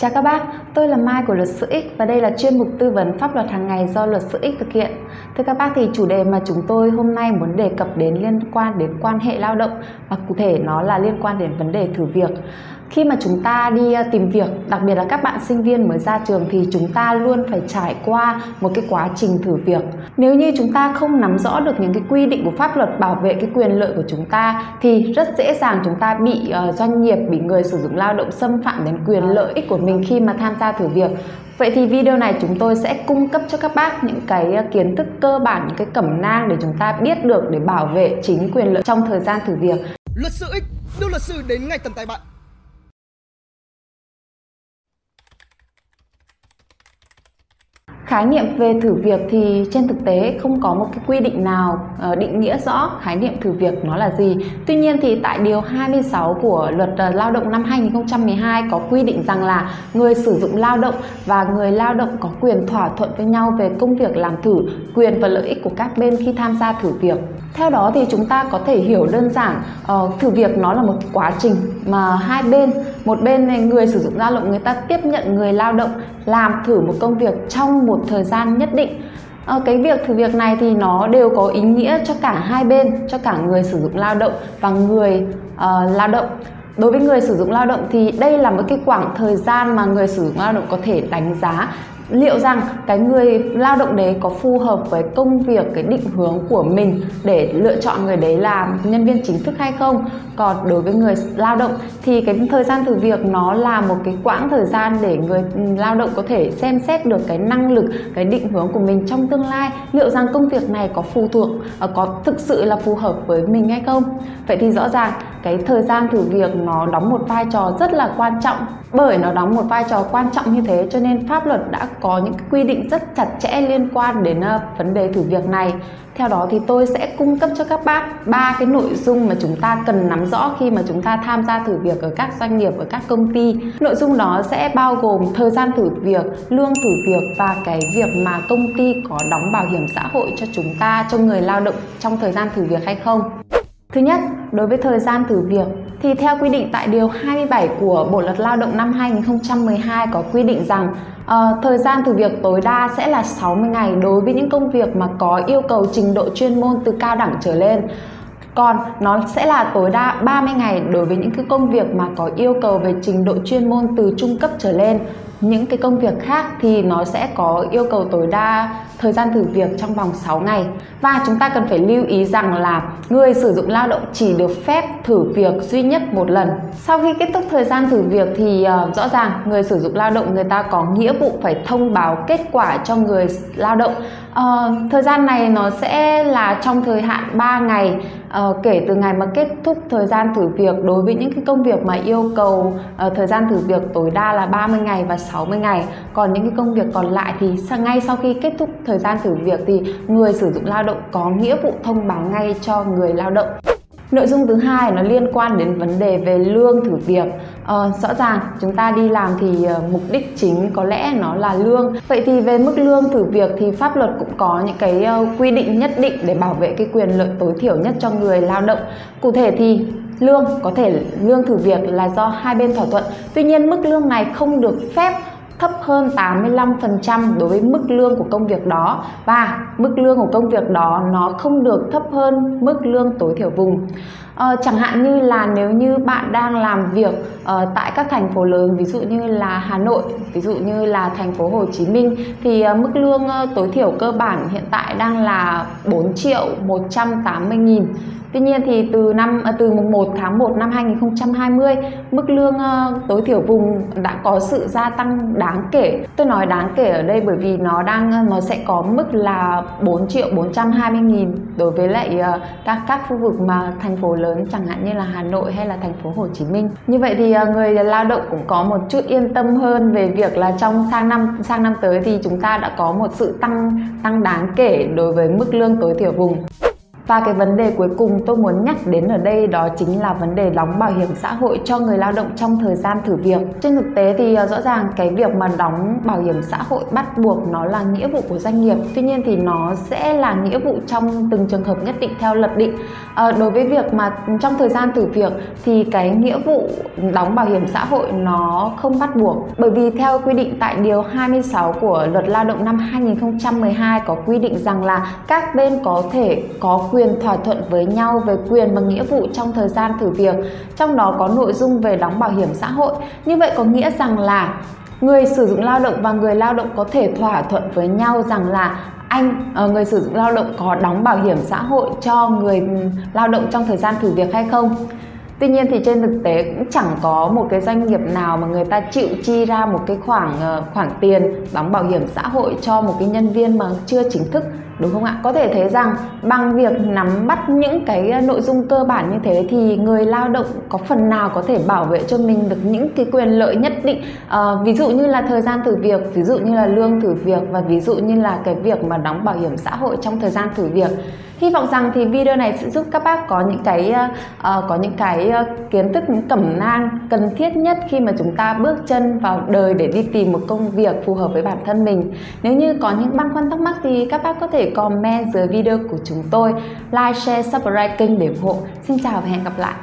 Chào các bác, tôi là Mai của Luật sư X và đây là chuyên mục tư vấn pháp luật hàng ngày do Luật sư X thực hiện. Thưa các bác thì chủ đề mà chúng tôi hôm nay muốn đề cập đến liên quan đến quan hệ lao động và cụ thể nó là liên quan đến vấn đề thử việc khi mà chúng ta đi ờ, tìm việc đặc biệt là các bạn sinh viên mới ra trường thì chúng ta luôn phải trải qua một cái quá trình thử việc nếu như chúng ta không nắm rõ được những cái quy định của pháp luật bảo vệ cái quyền lợi của chúng ta thì rất dễ dàng chúng ta bị ờ, doanh nghiệp bị người sử dụng lao động xâm phạm đến quyền lợi ích của mình khi mà tham gia thử việc Vậy thì video này chúng tôi sẽ cung cấp cho các bác những cái ờ, kiến thức cơ bản, những cái cẩm nang để chúng ta biết được để bảo vệ chính quyền lợi trong thời gian thử việc. Luật sư X đưa luật sư đến ngay tận tay bạn. Khái niệm về thử việc thì trên thực tế không có một cái quy định nào ờ, định nghĩa rõ khái niệm thử việc nó là gì. Tuy nhiên thì tại điều 26 của luật ờ, lao động năm 2012 có quy định rằng là người sử dụng lao động và người lao động có quyền thỏa thuận với nhau về công việc làm thử, quyền và lợi ích của các bên khi tham gia thử việc. Theo đó thì chúng ta có thể hiểu đơn giản uh, thử việc nó là một quá trình mà hai bên một bên này người sử dụng lao động người ta tiếp nhận người lao động làm thử một công việc trong một thời gian nhất định. À, cái việc thử việc này thì nó đều có ý nghĩa cho cả hai bên cho cả người sử dụng lao động và người uh, lao động. Đối với người sử dụng lao động thì đây là một cái khoảng thời gian mà người sử dụng lao động có thể đánh giá liệu rằng cái người lao động đấy có phù hợp với công việc, cái định hướng của mình để lựa chọn người đấy làm nhân viên chính thức hay không? Còn đối với người lao động thì cái thời gian thử việc nó là một cái quãng thời gian để người lao động có thể xem xét được cái năng lực, cái định hướng của mình trong tương lai. Liệu rằng công việc này có phụ thuộc ờ, có thực sự là phù hợp với mình hay không? Vậy thì rõ ràng cái thời gian thử việc nó đóng một vai trò rất là quan trọng. Bởi nó đóng một vai trò quan trọng như thế cho nên pháp luật đã có những quy định rất chặt chẽ liên quan đến ờ, vấn đề thử việc này. Theo đó thì tôi sẽ cung cấp cho các bác ba cái nội dung mà chúng ta cần nắm rõ khi mà chúng ta tham gia thử việc ở các doanh nghiệp, ở các công ty. Nội dung đó sẽ bao gồm thời gian thử việc, lương thử việc và cái việc mà công ty có đóng bảo hiểm xã hội cho chúng ta, cho người lao động trong thời gian thử việc hay không. Thứ nhất, đối với thời gian thử việc thì theo quy định tại điều 27 của Bộ luật Lao động năm 2012 có quy định rằng uh, thời gian thử việc tối đa sẽ là 60 ngày đối với những công việc mà có yêu cầu trình độ chuyên môn từ cao đẳng trở lên. Còn nó sẽ là tối đa 30 ngày đối với những cái công việc mà có yêu cầu về trình độ chuyên môn từ trung cấp trở lên những cái công việc khác thì nó sẽ có yêu cầu tối đa thời gian thử việc trong vòng 6 ngày. Và chúng ta cần phải lưu ý rằng là người sử dụng lao động chỉ được phép thử việc duy nhất một lần. Sau khi kết thúc thời gian thử việc thì uh, rõ ràng người sử dụng lao động người ta có nghĩa vụ phải thông báo kết quả cho người lao động. Uh, thời gian này nó sẽ là trong thời hạn 3 ngày uh, kể từ ngày mà kết thúc thời gian thử việc đối với những cái công việc mà yêu cầu uh, thời gian thử việc tối đa là 30 ngày và 60 ngày. Còn những cái công việc còn lại thì ngay sau khi kết thúc thời gian thử việc thì người sử dụng lao động có nghĩa vụ thông báo ngay cho người lao động. Nội dung thứ hai nó liên quan đến vấn đề về lương thử việc. Ờ, rõ ràng chúng ta đi làm thì uh, mục đích chính có lẽ nó là lương. Vậy thì về mức lương thử việc thì pháp luật cũng có những cái uh, quy định nhất định để bảo vệ cái quyền lợi tối thiểu nhất cho người lao động. Cụ thể thì lương có thể lương thử việc là do hai bên thỏa thuận. Tuy nhiên mức lương này không được phép thấp hơn 85% đối với mức lương của công việc đó và mức lương của công việc đó nó không được thấp hơn mức lương tối thiểu vùng. Ờ, chẳng hạn như là nếu như bạn đang làm việc uh, tại các thành phố lớn ví dụ như là Hà Nội, ví dụ như là thành phố Hồ Chí Minh thì uh, mức lương uh, tối thiểu cơ bản hiện tại đang là 4 triệu 180 nghìn Tuy nhiên thì từ năm từ mùng 1 tháng 1 năm 2020, mức lương tối thiểu vùng đã có sự gia tăng đáng kể. Tôi nói đáng kể ở đây bởi vì nó đang nó sẽ có mức là 4 triệu 420 nghìn đối với lại các các khu vực mà thành phố lớn chẳng hạn như là Hà Nội hay là thành phố Hồ Chí Minh. Như vậy thì à, người lao động cũng có một chút yên tâm hơn về việc là trong sang năm sang năm tới thì chúng ta đã có một sự tăng tăng đáng kể đối với mức lương tối thiểu vùng. Và cái vấn đề cuối cùng tôi muốn nhắc đến ở đây đó chính là vấn đề đóng bảo hiểm xã hội cho người lao động trong thời gian thử việc. Trên thực tế thì ờ, rõ ràng cái việc mà đóng bảo hiểm xã hội bắt buộc nó là nghĩa vụ của doanh nghiệp. Tuy nhiên thì nó sẽ là nghĩa vụ trong từng trường hợp nhất định theo luật định. À, đối với việc mà trong thời gian thử việc thì cái nghĩa vụ đóng bảo hiểm xã hội nó không bắt buộc. Bởi vì theo quy định tại điều 26 của luật lao động năm 2012 có quy định rằng là các bên có thể có quyền quyền thỏa thuận với nhau về quyền và nghĩa vụ trong thời gian thử việc, trong đó có nội dung về đóng bảo hiểm xã hội. Như vậy có nghĩa rằng là người sử dụng lao động và người lao động có thể thỏa thuận với nhau rằng là anh ờ, người sử dụng lao động có đóng bảo hiểm xã hội cho người ừ, lao động trong thời gian thử việc hay không Tuy nhiên thì trên thực tế cũng chẳng có một cái doanh nghiệp nào mà người ta chịu chi ra một cái khoản ờ, khoản tiền đóng bảo hiểm xã hội cho một cái nhân viên mà chưa chính thức đúng không ạ? Có thể thấy rằng bằng việc nắm bắt những cái ờ, nội dung cơ bản như thế thì người lao động có phần nào có thể bảo vệ cho mình được những cái quyền lợi nhất định. À, ví dụ như là thời gian thử việc, ví dụ như là lương thử việc và ví dụ như là cái việc mà đóng bảo hiểm xã hội trong thời gian thử việc. Hy vọng rằng thì video này sẽ giúp các bác có những cái uh, có những cái uh, kiến thức những cẩm nang cần thiết nhất khi mà chúng ta bước chân vào đời để đi tìm một công việc phù hợp với bản thân mình. Nếu như có những băn khoăn thắc mắc thì các bác có thể comment dưới video của chúng tôi, like, share, subscribe kênh để ủng hộ. Xin chào và hẹn gặp lại.